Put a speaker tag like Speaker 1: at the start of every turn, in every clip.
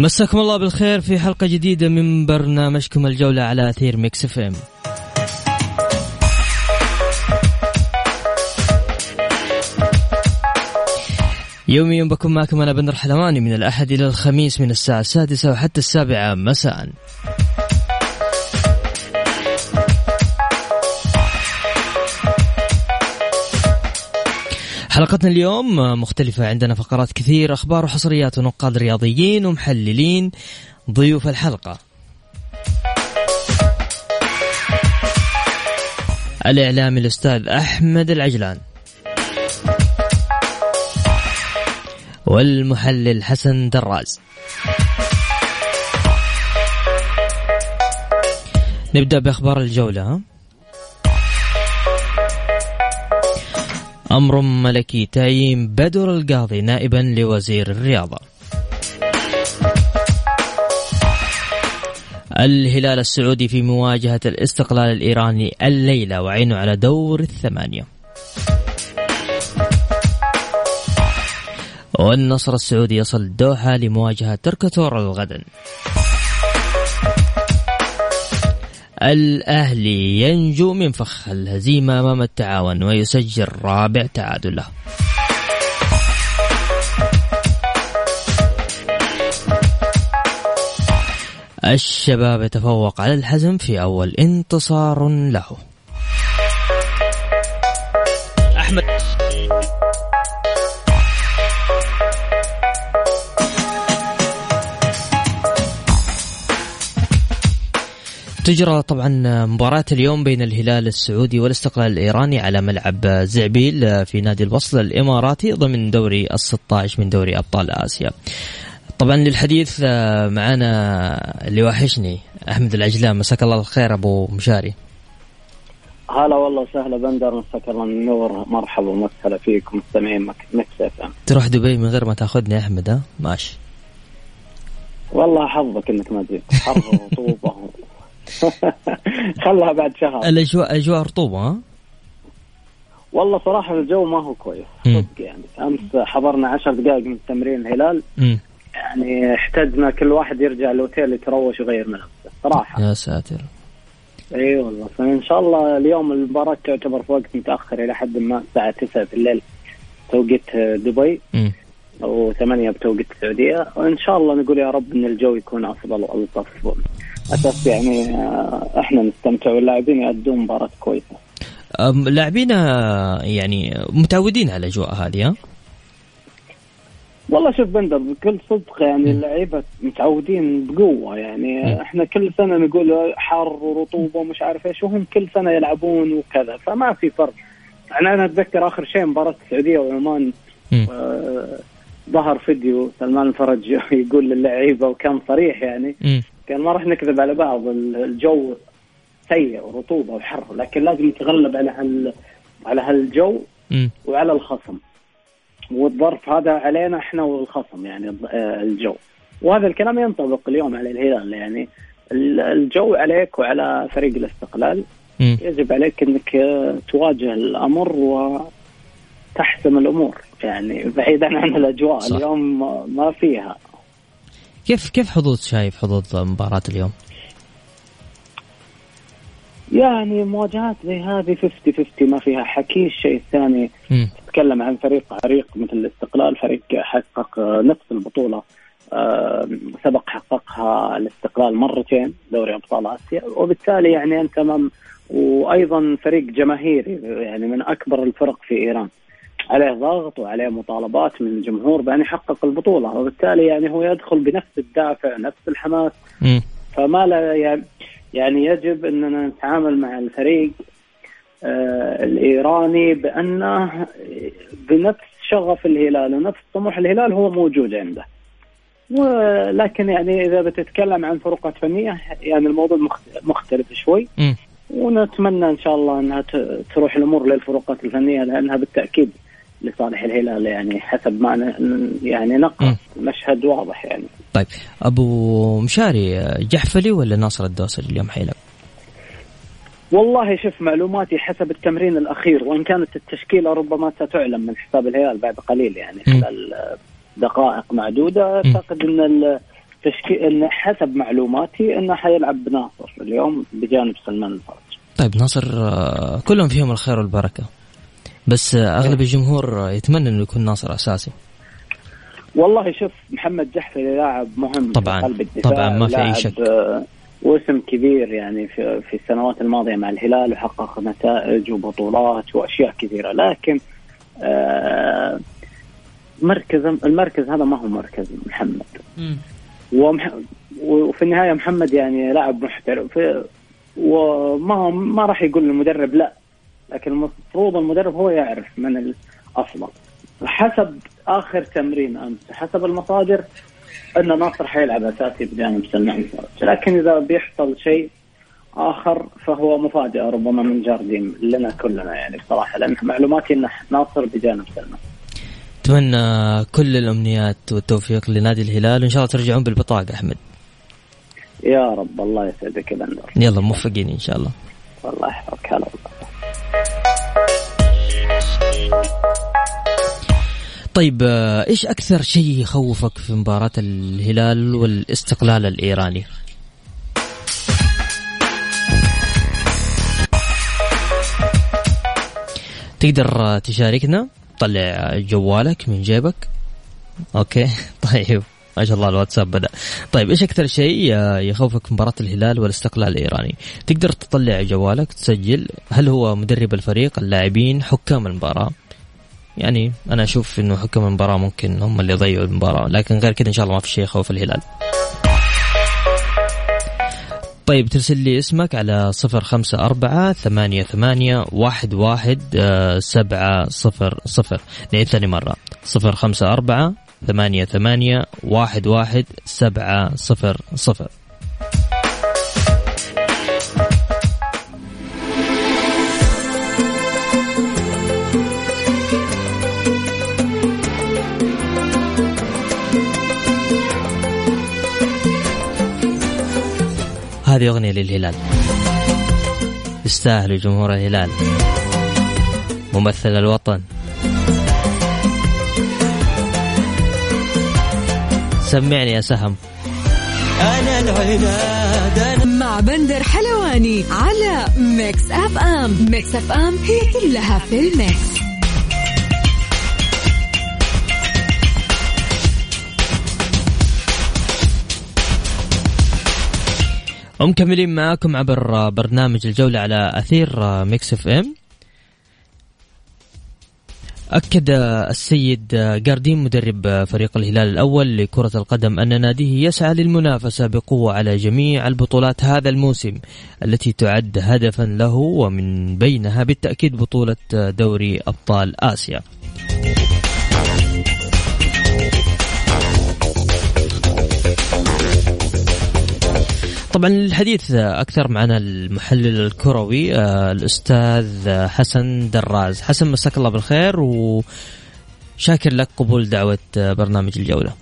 Speaker 1: مساكم الله بالخير في حلقة جديدة من برنامجكم الجولة على أثير ميكس إف إم. يوميا بكون معكم أنا بندر حلواني من الأحد إلى الخميس من الساعة السادسة وحتى السابعة مساءً. حلقتنا اليوم مختلفة. عندنا فقرات كثير أخبار وحصريات ونقاد رياضيين ومحللين ضيوف الحلقة. الإعلامي الأستاذ أحمد العجلان. والمحلل حسن دراز. نبدأ بأخبار الجولة. أمر ملكي تعيين بدر القاضي نائبا لوزير الرياضة. الهلال السعودي في مواجهة الاستقلال الإيراني الليلة وعينه على دور الثمانية. والنصر السعودي يصل الدوحة لمواجهة تركتور الغدا الأهلي ينجو من فخ الهزيمة أمام التعاون ويسجل رابع تعادل له. الشباب يتفوق على الحزم في أول انتصار له. أحمد تجرى طبعا مباراة اليوم بين الهلال السعودي والاستقلال الإيراني على ملعب زعبيل في نادي الوصل الإماراتي ضمن دوري ال 16 من دوري أبطال آسيا. طبعا للحديث معنا اللي وحشني أحمد العجلان مساك الله الخير أبو مشاري.
Speaker 2: هلا والله وسهلا بندر. مساك الله النور. مرحبا ومسهلا فيكم مستمعين مكس
Speaker 1: تروح دبي من غير ما تأخذني أحمد ها؟ ماشي.
Speaker 2: والله حظك إنك ما تجيك حر ورطوبه خلها بعد شهر.
Speaker 1: الاجواء أجواء رطوبة ها؟
Speaker 2: والله صراحة الجو ما هو كويس صدق يعني. أمس حضرنا عشر دقائق من تمرين الهلال. يعني احتجنا كل واحد يرجع الأوتيل يتروش ويغير ملابسه صراحة.
Speaker 1: يا ساتر.
Speaker 2: إي أيوة والله. فإن شاء الله اليوم المباراة تعتبر في وقت متأخر إلى حد ما الساعة 9 في الليل توقيت دبي م. أو 8 بتوقيت السعودية. وإن شاء الله نقول يا رب إن الجو يكون أفضل وألطف. أساس يعني آه، إحنا نستمتع واللاعبين يأدون مباراة كويسة.
Speaker 1: لاعبين يعني متعودين على الأجواء هذه ها؟
Speaker 2: والله شوف بندر بكل صدق يعني اللعيبة متعودين بقوة يعني م. إحنا كل سنة نقول حر ورطوبة ومش عارف إيش وهم كل سنة يلعبون وكذا فما في فرق. يعني أنا أتذكر آخر شيء مباراة السعودية وعمان آه ظهر فيديو سلمان الفرج يقول للعيبة وكان صريح يعني م. كان ما راح نكذب على بعض الجو سيء ورطوبة وحر لكن لازم نتغلب على هال على هالجو وعلى الخصم. والظرف هذا علينا إحنا والخصم يعني الجو. وهذا الكلام ينطبق اليوم على الهلال يعني. الجو عليك وعلى فريق الاستقلال. يجب عليك إنك تواجه الأمر وتحسم الأمور يعني بعيدا عن الأجواء. صح. اليوم ما فيها.
Speaker 1: كيف كيف حظوظ شايف حظوظ مباراة اليوم؟
Speaker 2: يعني مواجهات زي هذه 50 50 ما فيها حكي. الشيء الثاني تتكلم عن فريق عريق مثل الاستقلال فريق حقق نفس البطولة. آه، سبق حققها الاستقلال مرتين دوري أبطال آسيا. وبالتالي يعني أنت وأيضا فريق جماهيري يعني من أكبر الفرق في إيران. عليه ضغط وعليه مطالبات من الجمهور بأن يحقق البطولة وبالتالي يعني هو يدخل بنفس الدافع نفس الحماس فما لا يعني يجب أننا نتعامل مع الفريق آه الإيراني بأنه بنفس شغف الهلال ونفس طموح الهلال هو موجود عنده. ولكن يعني إذا بتتكلم عن فروقات فنية يعني الموضوع مختلف شوي م. ونتمنى إن شاء الله إنها تروح الأمور للفروقات الفنية لأنها بالتأكيد لصالح الهلال يعني حسب ما يعني نقرا مشهد واضح يعني.
Speaker 1: طيب أبو مشاري جحفلي ولا ناصر الدوسري اليوم حيلعب؟
Speaker 2: والله شوف معلوماتي حسب التمرين الأخير وإن كانت التشكيلة ربما ستعلن من حساب الهلال بعد قليل يعني خلال دقائق معدودة. أعتقد إن التشكيل إن حسب معلوماتي إنه حيلعب ناصر اليوم بجانب سلمان الفرج.
Speaker 1: طيب ناصر آه، كلهم فيهم الخير والبركة. بس أغلب الجمهور يتمنى إنه يكون ناصر أساسي.
Speaker 2: والله شوف محمد جحفري لاعب مهم
Speaker 1: طبعا
Speaker 2: في
Speaker 1: قلب الدفاع طبعا ما في أي شك.
Speaker 2: آه، واسم كبير يعني في في السنوات الماضية مع الهلال وحقق نتائج وبطولات وأشياء كثيرة. لكن آه مركز المركز هذا ما هو مركز محمد. ومح... وفي النهاية محمد يعني لاعب محترف وما ما راح يقول المدرب لا لكن المفروض المدرب هو يعرف من الأفضل. حسب آخر تمرين أمس حسب المصادر ان ناصر حيلعب أساسي بجانب سلمان فرج لكن إذا بيحصل شيء آخر فهو مفاجأة ربما من جارديم لنا كلنا يعني بصراحة لأن معلوماتي إن ناصر بجانب سلمان.
Speaker 1: أتمنى كل الأمنيات والتوفيق لنادي الهلال وإن شاء الله ترجعون بالبطاقة أحمد.
Speaker 2: يا رب الله يسعدك يا
Speaker 1: يلا موفقين إن شاء الله.
Speaker 2: الله يحفظك هلا والله.
Speaker 1: طيب آه، إيش أكثر شيء يخوفك في مباراة الهلال والاستقلال الإيراني؟ تقدر تشاركنا؟ طلع جوالك من جيبك. أوكي طيب. ما شاء الله الواتساب بدأ. طيب إيش أكثر شيء يخوفك في مباراة الهلال والاستقلال الإيراني؟ تقدر تطلع جوالك تسجل هل هو مدرب الفريق اللاعبين حكام المباراة؟ يعني أنا أشوف إنه حكام المباراة ممكن هم اللي يضيعوا المباراة لكن غير كذا إن شاء الله ما في شيء يخوف الهلال. طيب ترسل لي اسمك على صفر خمسة أربعة ثمانية ثمانية واحد واحد آه، سبعة صفر صفر. نعيد ثاني مرة. صفر خمسة أربعة ثمانية ثمانية واحد واحد سبعة صفر صفر. هذه أغنية للهلال. يستاهل جمهور الهلال. ممثل الوطن. سمعني يا سهم.
Speaker 3: أنا العناد أنا مع بندر حلواني على ميكس أف أم. ميكس أف أم هي كلها في الميكس.
Speaker 1: ومكملين معاكم عبر برنامج الجولة على أثير ميكس أف أم. أكد السيد جارديم مدرب فريق الهلال الأول لكرة القدم أن ناديه يسعى للمنافسة بقوة على جميع البطولات هذا الموسم التي تعد هدفا له ومن بينها بالتأكيد بطولة دوري أبطال آسيا. طبعا الحديث أكثر معنا المحلل الكروي آه، الأستاذ حسن دراز. حسن مساك الله بالخير وشاكر لك قبول دعوة آه، برنامج الجولة.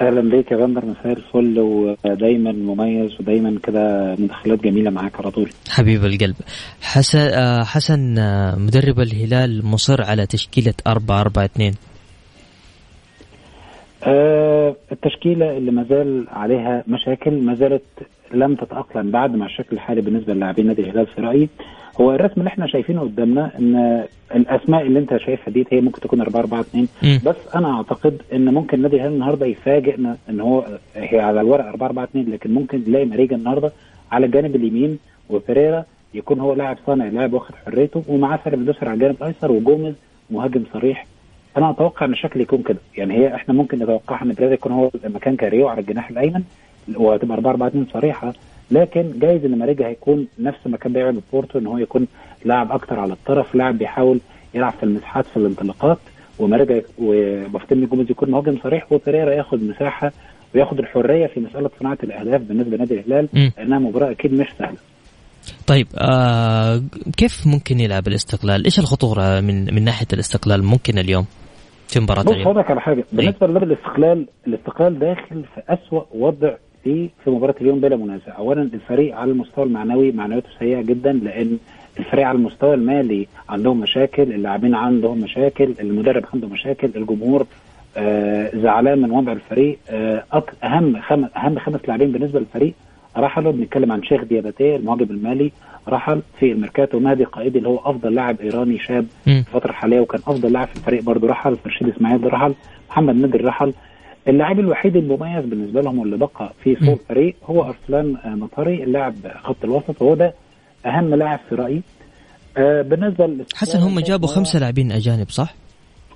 Speaker 4: أهلا بك يا بندر مساء الفل ودايما مميز ودايما كده مداخلات جميلة معاك على طول.
Speaker 1: حبيب القلب. حسن آه، حسن مدرب الهلال مصر على تشكيلة 4 4 2
Speaker 4: آه التشكيلة اللي ما زال عليها مشاكل ما زالت لم تتأقلم بعد مع الشكل الحالي بالنسبة للاعبين نادي الهلال في رأيي. هو الرسم اللي إحنا شايفينه قدامنا إن الأسماء اللي أنت شايفها دي هي ممكن تكون 4 4 2
Speaker 1: مم.
Speaker 4: بس أنا أعتقد إن ممكن نادي الهلال النهارده يفاجئنا ان هو هي على الورق 4 4 2 لكن ممكن نلاقي ماريجا النهارده على الجانب اليمين وبيريرا يكون هو لاعب صانع لاعب واخد حريته ومعاه سالم دوسر على الجانب الأيسر وجوميز مهاجم صريح. أنا أتوقع إن الشكل يكون كده. يعني هي إحنا ممكن نتوقع إن بيريرا يكون هو مكان كاريو على الجناح الأيمن. وهتبقى 4 4 2 صريحة لكن جايز إن ماريجا هيكون نفس ما كان بيعمل بورتو إن هو يكون لاعب أكتر على الطرف لاعب بيحاول يلعب في المساحات في الانطلاقات وماريجا وبافتيمبي جوميز يكون مهاجم صريح وبيريرا ياخد مساحة وياخد الحرية في مسألة صناعة الأهداف بالنسبة لنادي الهلال. لأنها مباراة أكيد مش سهلة
Speaker 1: طيب آه كيف ممكن يلعب الاستقلال؟ إيش الخطورة من من ناحية الاستقلال ممكن اليوم في مباراة
Speaker 4: بص
Speaker 1: اليوم؟
Speaker 4: لك على حاجة بالنسبة لنادي الاستقلال الاستقلال داخل في أسوأ وضع ليه في مباراة اليوم بلا منازع. اولا الفريق على المستوى المعنوي معنوياته سيئة جدا لأن الفريق على المستوى المالي عندهم مشاكل اللاعبين عندهم مشاكل المدرب عنده مشاكل الجمهور آه زعلان من وضع الفريق. آه أهم خم... أهم خمس لاعبين بالنسبة للفريق رحلوا بنتكلم عن شيخ دياباتيه المهاجم المالي رحل في الميركاتو مهدي قائدي اللي هو أفضل لاعب إيراني شاب. في الفترة الحالية وكان أفضل لاعب في الفريق برضه رحل رشيد إسماعيل رحل محمد نجر رحل. اللاعب الوحيد المميز بالنسبة لهم واللي بقى في
Speaker 1: مم.
Speaker 4: صوب الفريق هو أرسلان مطري اللاعب خط الوسط وهو ده أهم لاعب في رأيي آه بالنسبة
Speaker 1: حسن هم جابوا خمسة لاعبين أجانب صح؟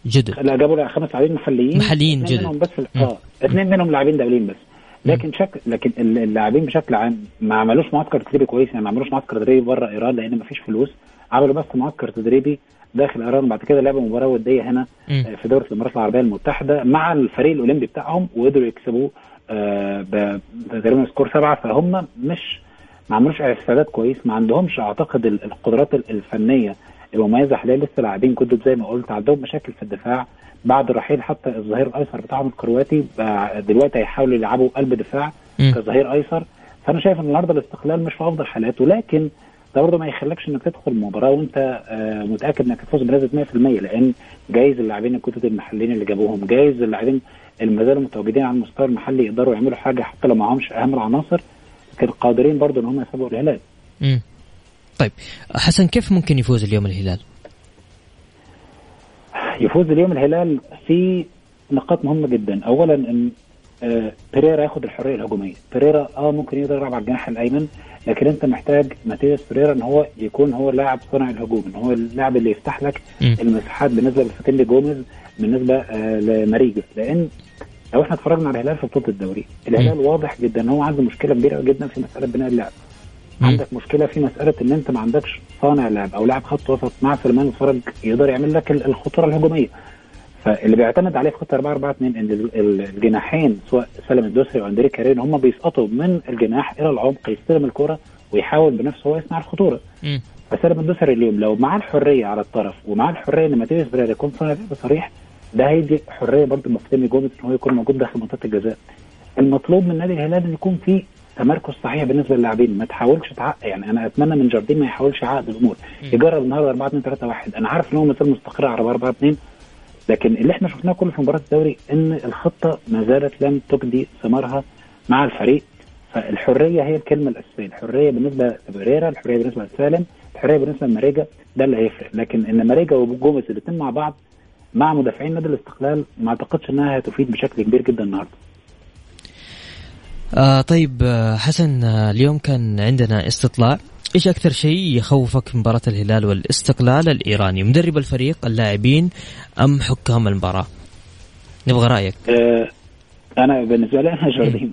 Speaker 1: جدد
Speaker 4: لا جابوا خمس لاعبين محليين
Speaker 1: محليين
Speaker 4: اثنين
Speaker 1: جدد.
Speaker 4: منهم بس. آه اثنين منهم لاعبين دوليين بس لكن شكل لكن ال- اللاعبين بشكل عام ما عملوش معسكر تدريبي كويس يعني ما عملوش معسكر تدريبي بره إيران لأن ما فيش فلوس عملوا بس معسكر تدريبي داخل إيران بعد كده لعبوا مباراة ودية هنا
Speaker 1: مم.
Speaker 4: آه، في دوله الإمارات العربية المتحدة مع الفريق الأولمبي بتاعهم وقدروا يكسبوه آه، تقريبا سكور سبعة فهم مش ما عملوش استعداد كويس ما عندهمش أعتقد ال- القدرات ال- الفنية المميزه حاليا لسه لاعبين جدد زي ما قلت عندهم مشاكل في الدفاع بعد رحيل حتى الظهير الأيسر بتاعهم الكرواتي دلوقتي هيحاولوا يلعبوا قلب دفاع. كظهير أيسر فأنا شايف إن النهارده الاستقلال مش في أفضل حالاته لكن ده برضه ما يخلكش إنك تدخل المباراه وأنت آه، متأكد إنك تفوز بنسبة 100% لأن جايز اللاعبين الجدد المحليين اللي جابوهم جايز اللاعبين اللي ما زالوا متواجدين على المستوى المحلي يقدروا يعملوا حاجة حتى لو معهمش أهم العناصر لكن قادرين برضه إن هم يسابقوا الهلال
Speaker 1: مم. طيب حسن كيف ممكن يفوز اليوم الهلال؟
Speaker 4: يفوز اليوم الهلال في نقاط مهمة جدا اولا إن آه، بيريرا ياخد الحرية الهجومية بيريرا آه ممكن يقدر يلعب على الجناح الأيمن لكن انت محتاج ماتياس بيريرا ان هو يكون هو لاعب صانع الهجوم إن هو اللاعب اللي يفتح لك. المساحات بالنسبة لفتيلي جوميز بالنسبة آه لماريجا لأن لو إحنا اتفرجنا على الهلال في بطولة الدوري الهلال واضح جدا إن هو عنده مشكلة كبيرة جدا في مسألة بناء اللعب. عندك مشكلة في مسألة إن أنت ما عندكش صانع لعب أو لاعب خط وسط مع سلمان فرج يقدر يعمل لك ال- الخطورة الهجومية فاللي بيعتمد عليه في خط 4 4 2 إن ال- ال- الجناحين سواء سالم الدوسري أو اندري كاريلو هم بيسقطوا من الجناح إلى العمق يستلم الكرة ويحاول بنفسه هو يصنع
Speaker 1: الخطورة.
Speaker 4: فسالم الدوسري اليوم لو معاه الحرية على الطرف ومعاه الحرية إن ماتيوس بيريرا يكون صريح ده هيدي حرية برضه بافتيمبي جوميز إن هو يكون موجود داخل منطقة الجزاء. المطلوب من نادي الهلال إن يكون في تمركز صحيح بالنسبة للاعبين ما تحاولش تعقد يعني أنا أتمنى من جارديم ما يحاولش يعقد الأمور. يجرب النهارده 4 2 3 1 أنا عارف إن هو مثال مستقر على 4 2 لكن اللي إحنا شفناه كله في مباراة الدوري إن الخطة ما زالت لم تجدي ثمارها مع الفريق. فالحرية هي الكلمة الأساسية. الحرية بالنسبة لبريرا الحرية بالنسبة لسالم الحرية بالنسبة لماريجا ده اللي هيفرق. لكن إن ماريجا وجوميز الاثنين مع بعض مع مدافعين نادي الاستقلال ما أعتقدش إنها هتفيد بشكل كبير جدا النهارده.
Speaker 1: آه طيب آه، حسن آه اليوم كان عندنا استطلاع. إيش أكثر شيء يخوفك في مباراة الهلال والاستقلال الإيراني؟ مدرب الفريق اللاعبين أم حكام المباراة؟ نبغى رأيك.
Speaker 4: آه أنا بالنسبة لي أنا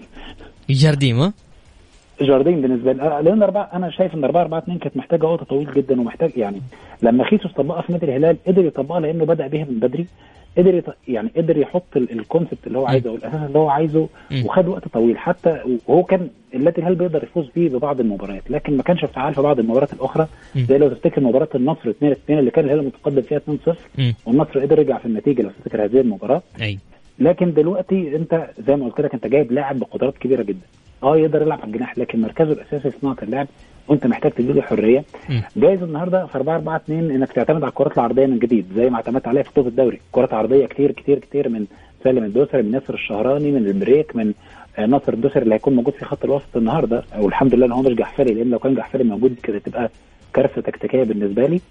Speaker 1: جارديم ها؟
Speaker 4: جاردين بالنسبة لي. آه، لأن أربعة أنا شايف إن 4 4 2 كانت محتاجة وقت طويل جدا ومحتاج يعني لما خيسوس طبقها في نادي الهلال قدر يطبقها لأنه بدأ بيها من بدري. قدر يط... يعني قدر يحط ال- الكونسبت اللي هو عايزه أو الاساس اللي هو عايزه. وخد وقت طويل. حتى وهو كان النادي الهلال بيقدر يفوز بيه ببعض المباريات لكن ما كانش فعال في بعض المباريات
Speaker 1: الأخرى.
Speaker 4: زي لو تفتكر مباراة النصر 2 2 اللي كان الهلال متقدم فيها 2 0
Speaker 1: مم.
Speaker 4: والنصر قدر يرجع في النتيجة لو تفتكر هذه
Speaker 1: المباراة.
Speaker 4: لكن دلوقتي أنت زي ما قلت لك أنت جايب لاعب بقدرات كبيرة جدا. آه يقدر يلعب على الجناح لكن مركزه الأساسي صناعه اللعب وأنت محتاج تديله
Speaker 1: حرية.
Speaker 4: جايز النهارده في 4 4 2 إنك تعتمد على الكرات العرضية من جديد زي ما اعتمدت عليها في بطوله الدوري. كرات عرضية كتير كتير كتير من سالم الدوسري من ياسر الشهراني من البريك من آه، ناصر الدوسري اللي هيكون موجود في خط الوسط النهارده. والحمد لله إن هو مش جحفري لأن لو كان جحفري موجود كانت تبقى كارثة تكتيكية بالنسبة لي.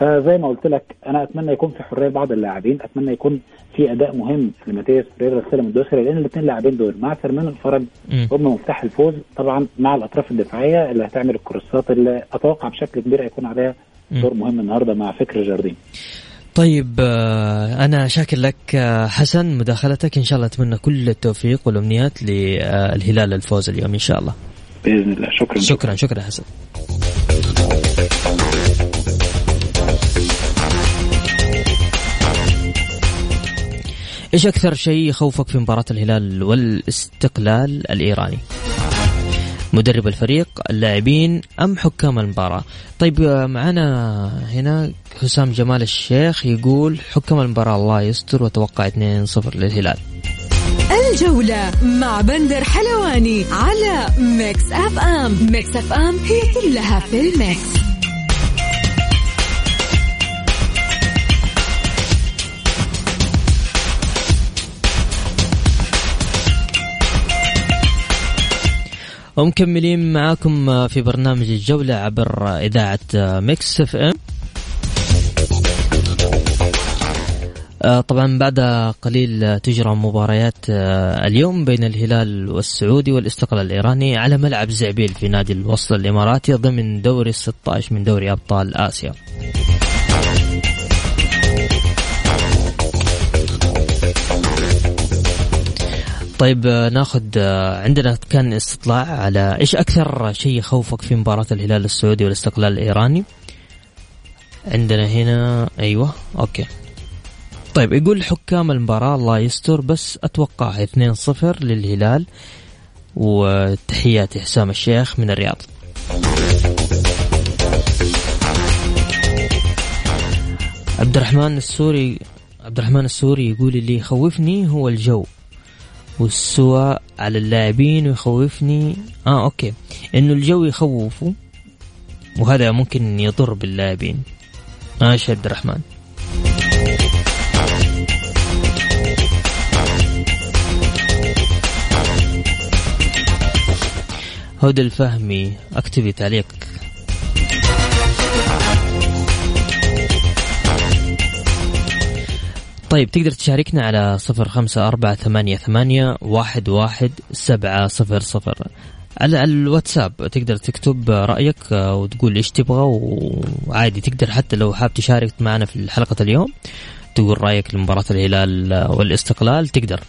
Speaker 4: فزي ما قلت لك أنا أتمنى يكون في حرية لبعض اللاعبين أتمنى يكون في أداء مهم لماتيوس بيريرا سالم الدوسري لأن الاثنين لاعبين دول مع سلمان الفرج. هم مفتاح الفوز طبعا مع الأطراف الدفاعية اللي هتعمل ال crossات اللي أتوقع بشكل كبير هيكون عليها. دور مهم النهارده مع فكر جارديم.
Speaker 1: طيب آه، أنا شاكر لك آه، حسن مداخلتك إن شاء الله أتمنى كل التوفيق والأمنيات للهلال الفوز اليوم إن شاء الله.
Speaker 4: بإذن الله. شكرا.
Speaker 1: شكرا شكرا حسن. إيش أكثر شيء يخوفك في مباراة الهلال والاستقلال الإيراني؟ مدرب الفريق، اللاعبين أم حكام المباراة؟ طيب معنا هنا حسام جمال الشيخ يقول حكام المباراة الله يستر وتوقع 2-0 للهلال.
Speaker 3: الجولة مع بندر حلواني على Mix FM Mix FM هي كلها في ال Mix
Speaker 1: ومكملين معاكم في برنامج الجولة عبر إذاعة Mix FM. آه، طبعا بعد قليل تجرى مباريات آه، اليوم بين الهلال السعودي والاستقلال الإيراني على ملعب زعبيل في نادي الوصل الإماراتي ضمن دوري 16 من دوري أبطال آسيا. طيب آه، ناخذ آه، عندنا كان استطلاع على إيش أكثر شيء يخوفك في مباراة الهلال السعودي والاستقلال الإيراني؟ عندنا هنا أيوه أوكي. طيب يقول حكام المباراة الله يستر بس أتوقع 2-0 للهلال وتحياتي حسام الشيخ من الرياض. عبد الرحمن السوري عبد الرحمن السوري يقول اللي يخوفني هو الجو. والسواء على اللاعبين ويخوفني. آه أوكي. إنه الجو يخوفه وهذا ممكن يضر باللاعبين. ماشي عبد الرحمن. هدى الفهمي اكتبي تعليق طيب تقدر تشاركنا على صفر خمسة أربعة ثمانية ثمانية واحد واحد سبعة صفر صفر. على الواتساب تقدر تكتب رأيك وتقول إيش تبغى وعادي تقدر حتى لو حاب تشارك معنا في حلقة اليوم تقول رأيك لمباراة الهلال والاستقلال تقدر.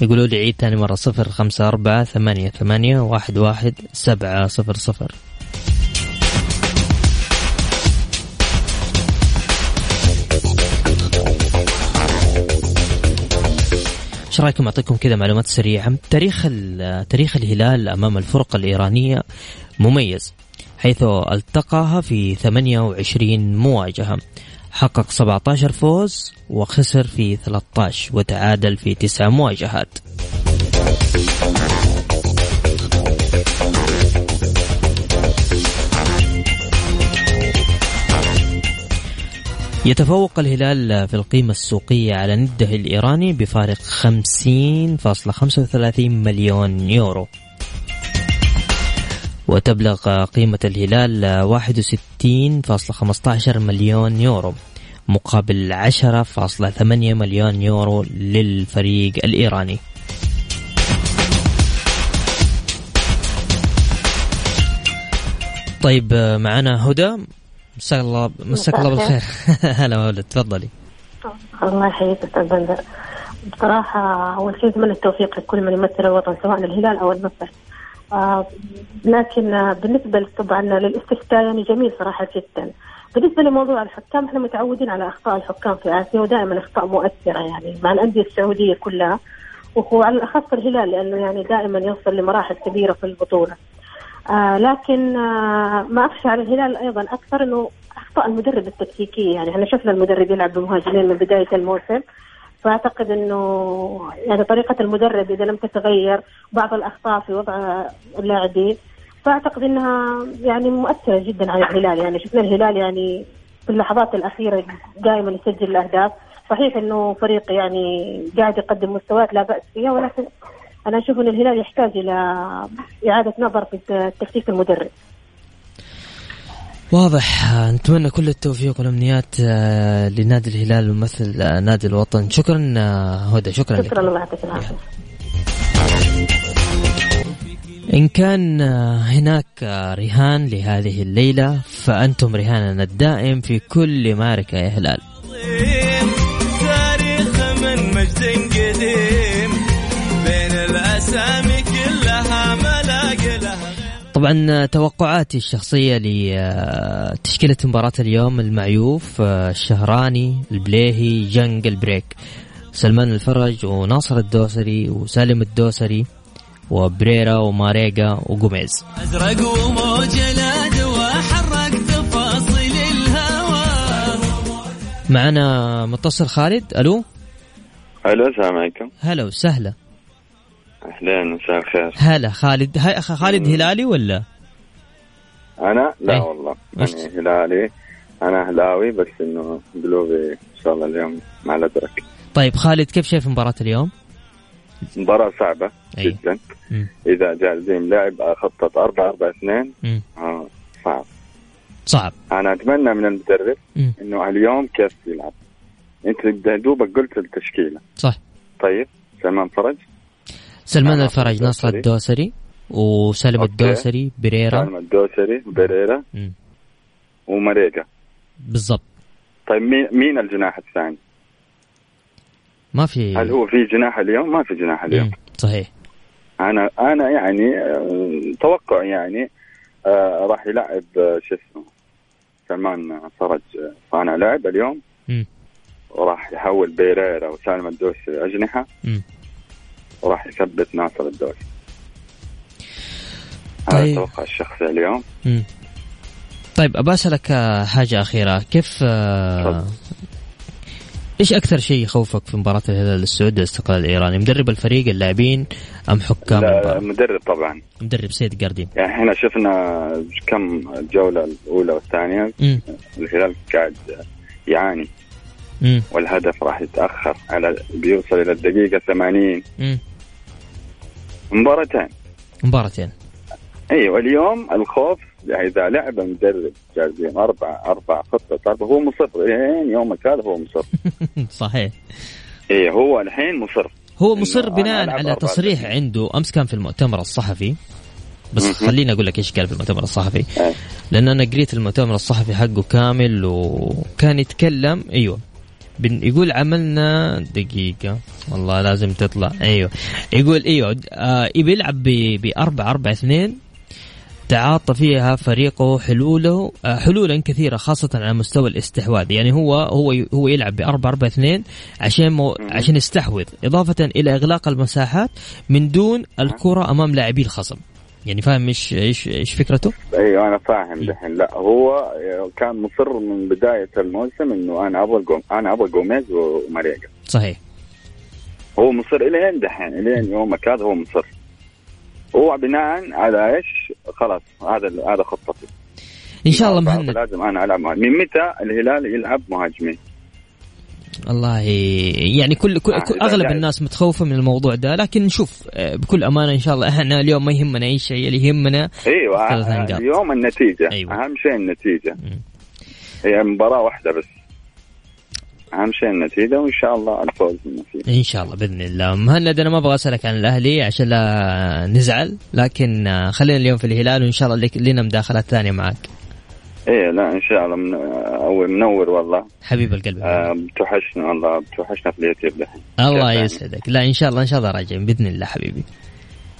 Speaker 1: يقولوا لي عيد ثاني مرة صفر خمسة أربعة ثمانية ثمانية واحد واحد سبعة صفر صفر. إيش رأيكم؟ أعطيكم كذا معلومات سريعة. تاريخ تاريخ الهلال أمام الفرق الإيرانية مميز حيث التقاها في 28 مواجهة. حقق 17 فوز وخسر في 13 وتعادل في 9 مواجهات. يتفوق الهلال في القيمة السوقية على نده الإيراني بفارق 50.35 مليون يورو. وتبلغ قيمة الهلال 61.15 مليون يورو مقابل 10.8 مليون يورو للفريق الإيراني. طيب معنا هدى. مساك الله مساك الله بالخير. هلا ولد تفضلي.
Speaker 5: الله يحييك أستاذ بندر. بصراحة أول شيء أتمنى التوفيق لكل من يمثل الوطن سواء الهلال أو النصر آه لكن آه بالنسبة طبعا للاستفتاء يعني جميل صراحة جدا. بالنسبة لموضوع الحكام إحنا متعودين على أخطاء الحكام في آسيا ودائما أخطاء مؤثرة يعني مع الأندية السعودية كلها. وعلى الأخص الهلال لأنه يعني دائما يوصل لمراحل كبيرة في البطولة. آه لكن آه ما أخشى على الهلال أيضا أكثر أنه أخطاء المدرب التكتيكية يعني إحنا شفنا المدرب يلعب بمهاجمين من بداية الموسم. فأعتقد إنه يعني طريقة المدرب إذا لم تتغير بعض الأخطاء في وضع اللاعبين. فأعتقد إنها يعني مؤثرة جدا على الهلال. يعني شفنا الهلال يعني في اللحظات الأخيرة دائما يسجل الأهداف. صحيح إنه فريق يعني قاعد يقدم مستويات لا بأس فيها ولكن أنا أشوف إن الهلال يحتاج إلى إعادة نظر في تكتيك المدرب.
Speaker 1: واضح. نتمنى كل التوفيق والأمنيات آه، لنادي الهلال ومثل آه، نادي الوطن. شكرا آه، هدى. شكرا
Speaker 5: شكرا الله يعطيك العافية.
Speaker 1: إن كان هناك رهان لهذه الليلة فأنتم رهاننا الدائم في كل معركة يا هلال. طبعا توقعاتي الشخصية لتشكيلة مباراة اليوم المعيوف الشهراني البليهي جنج البريك. سلمان الفرج وناصر الدوسري وسالم الدوسري وبريرا وماريجا وجوميز أزرق وموج وحرك تفاصيل الهوى. معنا متصل خالد ألو؟
Speaker 6: ألو السلام عليكم.
Speaker 1: هلا وسهلا.
Speaker 6: أهلين مساء الخير.
Speaker 1: هلا خالد. هاي خالد هلالي ولا؟
Speaker 6: أنا؟ لا أي. والله. أنا هلالي. أنا أهلاوي بس إنه قلوبي إن شاء الله اليوم مع الازرق
Speaker 1: طيب خالد كيف شايف مباراة اليوم؟
Speaker 6: مباراة صعبة أي. جدا. م. إذا جاء الزيم لعب خطة 4 4 2 آه صعب.
Speaker 1: صعب.
Speaker 6: أنا أتمنى من المدرب م. إنه اليوم كيف يلعب. أنت دوبك قلت التشكيلة.
Speaker 1: صح.
Speaker 6: طيب سلمان فرج.
Speaker 1: سلمان الفرج ناصر الدوسري وسلم الدوسري بريرا
Speaker 6: سلم الدوسري بريرا ومريقا
Speaker 1: بالضبط.
Speaker 6: طيب مين مين الجناح الثاني؟
Speaker 1: ما في.
Speaker 6: هل هو في جناح اليوم؟ ما في جناح اليوم. مم.
Speaker 1: صحيح.
Speaker 6: أنا أنا يعني آه، توقع يعني آه راح يلعب آه، شو اسمه سلمان فرج صانع لعب اليوم.
Speaker 1: مم.
Speaker 6: وراح يحول بيريرا وسالم الدوسري أجنحة.
Speaker 1: مم.
Speaker 6: وراح يثبت ناصر الدوري طيب. هذا أتوقع الشخصي اليوم.
Speaker 1: مم. طيب ابى أسألك حاجة أخيرة. كيف آه إيش أكثر شيء يخوفك في مباراة الهلال السعودي الاستقلال الإيراني؟ مدرب الفريق اللاعبين أم حكام؟
Speaker 6: لا المدرب طبعا.
Speaker 1: مدرب سيد قاردين
Speaker 6: يعني إحنا شفنا كم الجولة الأولى والثانية. الهلال قاعد يعاني.
Speaker 1: مم.
Speaker 6: والهدف راح يتأخر على بيوصل إلى الدقيقة 80
Speaker 1: مم.
Speaker 6: مباراتين.
Speaker 1: مباراتين.
Speaker 6: أيوه اليوم الخوف إذا لعب المدرب جاهزين أربع أربع خطة أربع هو مصر. الحين يومك هذا هو مصر.
Speaker 1: صحيح.
Speaker 6: إيه هو الحين مصر.
Speaker 1: هو مصر بناء على تصريح عنده أمس كان في المؤتمر الصحفي. بس خليني أقول لك إيش قال في المؤتمر الصحفي.
Speaker 6: إيه.
Speaker 1: لأن أنا قريت المؤتمر الصحفي حقه كامل وكان يتكلم أيوه يقول عملنا دقيقة. والله لازم تطلع. أيوه. يقول إيوه آه يبي يلعب ب 4 4 2 تعاطى فيها فريقه حلوله آه حلولا كثيرة خاصة على مستوى الاستحواذ. يعني هو هو هو يلعب ب 4 4 2 عشان مو عشان يستحوذ. إضافة إلى إغلاق المساحات من دون الكرة أمام لاعبي الخصم. يعني فاهم إيش إيش إيش فكرته؟
Speaker 6: أيوه أنا فاهم دحين. لا هو كان مصر من بداية الموسم إنه أنا أبغى جوم أنا أبغى جوميز وماريجا
Speaker 1: صحيح.
Speaker 6: هو مصر إلين دحين إلين يومك هذا هو مصر. هو بناء على إيش؟ خلاص هذا هذا خطتي.
Speaker 1: إن شاء الله مهند.
Speaker 6: لازم أنا ألعب مهاجم من متى الهلال يلعب مهاجمين؟
Speaker 1: والله يعني كل, كل آه أغلب يعني الناس متخوفة من الموضوع ده لكن نشوف آه، بكل أمانة إن شاء الله إحنا اليوم ما يهمنا أي شيء اللي يهمنا
Speaker 6: أيوه آه، اليوم النتيجة أيوة. أهم شيء النتيجة. هي مباراة واحدة بس. أهم شيء النتيجة وإن شاء الله الفوز بالنتيجة.
Speaker 1: إن شاء الله بإذن الله. مهند أنا ما أبغى أسألك عن الأهلي عشان لا نزعل لكن آه، خلينا اليوم في الهلال وإن شاء الله لنا مداخلات ثانية معك.
Speaker 6: إيه لا إن شاء الله من اول منور والله.
Speaker 1: حبيب القلب.
Speaker 6: آه بتوحشنا والله بتوحشنا في اليوتيوب دحين
Speaker 1: الله يسعدك. لا إن شاء الله إن شاء الله راجعين بإذن الله حبيبي.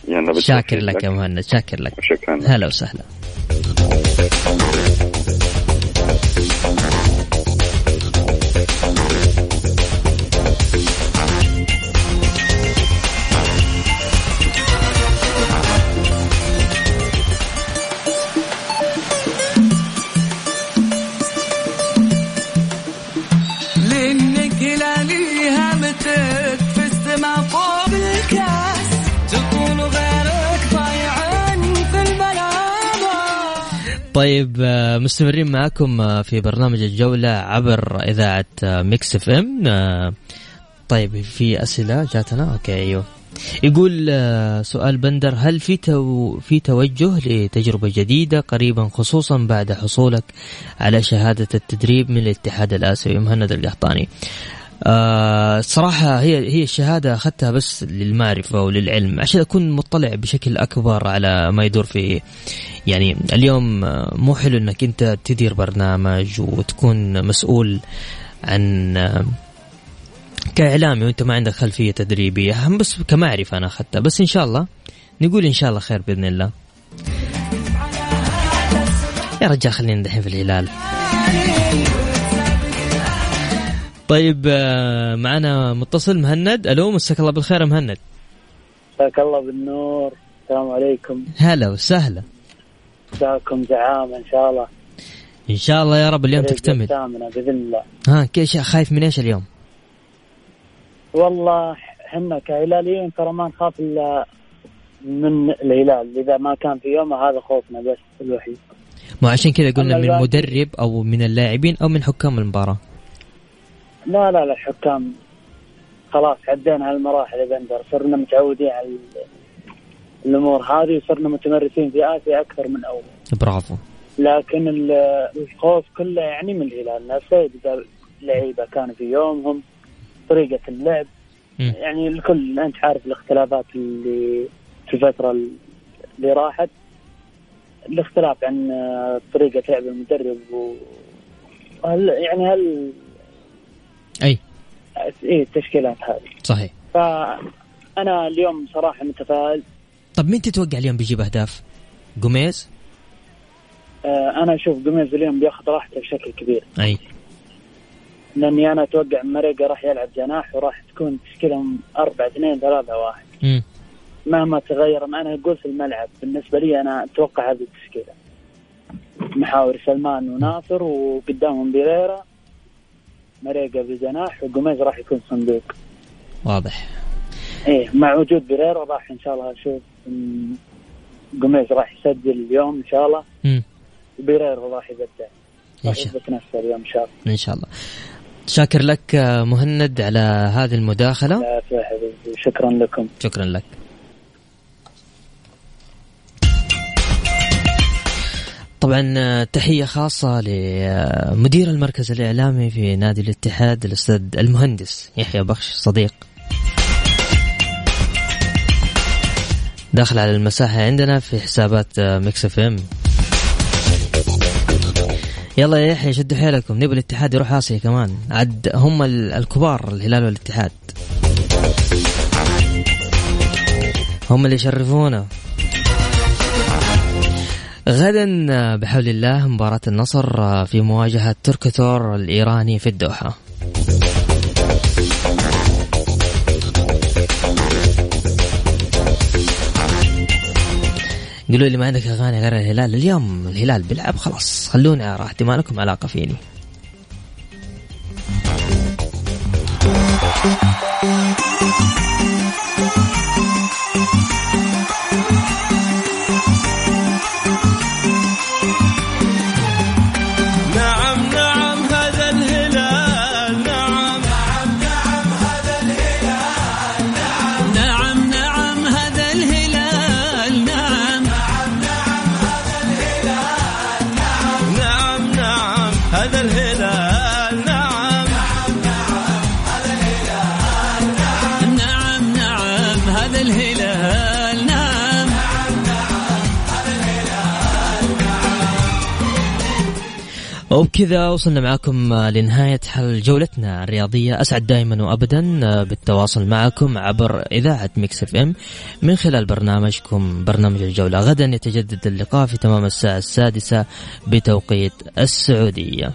Speaker 6: يلا
Speaker 1: شاكر لك. يا مهند شاكر لك.
Speaker 6: شكرا.
Speaker 1: هلا وسهلا. طيب آه، مستمرين معكم آه، في برنامج الجولة عبر إذاعة Mix FM. طيب في أسئلة جاتنا؟ okay أيوه. يقول سؤال بندر هل في تو في توجه لتجربة جديدة قريبا خصوصا بعد حصولك على شهادة التدريب من الاتحاد الآسيوي؟ مهند القحطاني. آه صراحة هي هي الشهادة أخذتها بس للمعرفة وللعلم عشان أكون مطلع بشكل أكبر على ما يدور في يعني اليوم مو حلو إنك أنت تدير برنامج وتكون مسؤول عن آه، كإعلامي وأنت ما عندك خلفية تدريبية هم بس كمعرفة أنا أخذتها بس إن شاء الله نقول إن شاء الله خير بإذن الله. يا رجال خلينا دحين في الهلال. طيب آه، معنا متصل مهند. ألو مساك الله بالخير مهند.
Speaker 7: مساك الله بالنور. السلام عليكم.
Speaker 1: هلا وسهلا.
Speaker 7: مساكم زعامة إن شاء الله.
Speaker 1: إن شاء الله يا رب اليوم تكتمل.
Speaker 7: بإذن الله.
Speaker 1: ها كيش خايف من إيش اليوم؟
Speaker 7: والله إحنا كهلاليين ترى ما نخاف الا من الهلال. إذا ما كان في يومه هذا خوفنا بس الوحيد.
Speaker 1: ما عشان كذا قلنا من مدرب أو من اللاعبين أو من حكام المباراة.
Speaker 7: لا لا لا الحكام خلاص عدينا هالمراحل يا بندر صرنا متعودين على الأمور هذه وصرنا متمرسين في آسيا أكثر من أول.
Speaker 1: برافو.
Speaker 7: لكن الخوف كله يعني من الهلال نفسه إذا لعيبه كانوا في يومهم طريقة اللعب. م. يعني الكل أنت عارف الاختلافات اللي في الفترة اللي راحت. الاختلاف عن طريقة لعب المدرب و هل يعني هل
Speaker 1: اي
Speaker 7: التشكيلات هذه.
Speaker 1: صحيح.
Speaker 7: فأنا اليوم صراحة متفائل.
Speaker 1: طب مين تتوقع اليوم بيجيب أهداف؟ جوميز؟
Speaker 7: آه أنا أشوف جوميز اليوم بياخذ راحته بشكل كبير.
Speaker 1: أي.
Speaker 7: لأني أنا أتوقع مريقا راح يلعب جناح وراح تكون تشكيلهم 4 2 3 1
Speaker 1: م.
Speaker 7: مهما تغير أنا أقول في الملعب بالنسبة لي أنا أتوقع هذه التشكيلة. محاور سلمان وناصر وقدامهم بيريرا. مريقا بجناح وقميز راح يكون صندوق.
Speaker 1: واضح.
Speaker 7: إيه مع وجود بريرا راح إن شاء الله أشوف قميز راح يسجل اليوم إن شاء الله. وبريرا راح يبدع راح يثبت نفسه اليوم إن شاء الله.
Speaker 1: إن شاء الله. شاكر لك مهند على هذه المداخلة.
Speaker 7: لا شكرا لكم.
Speaker 1: شكرا لك. طبعا آه، تحية خاصة لمدير المركز الإعلامي في نادي الاتحاد الأستاذ المهندس يحيى بخش صديق. داخل على المساحة عندنا في حسابات آه، Mix FM. يلا يا يحيى شدوا حيلكم. نبي الاتحاد يروح آسيا كمان. عد هم الكبار الهلال والاتحاد. هم اللي يشرفونا. غدا بحول الله مباراة النصر في مواجهة تركتور الإيراني في الدوحة. قولوا لي ما عندك أغاني غير الهلال اليوم؟ الهلال بيلعب خلاص. خلوني على راحتي ما لكم علاقه فيني. وبكذا وصلنا معكم لنهاية حل جولتنا الرياضية. أسعد دائما وأبدا بالتواصل معكم عبر إذاعة Mix FM. من خلال برنامجكم برنامج الجولة. غدا يتجدد اللقاء في تمام الساعة السادسة بتوقيت السعودية.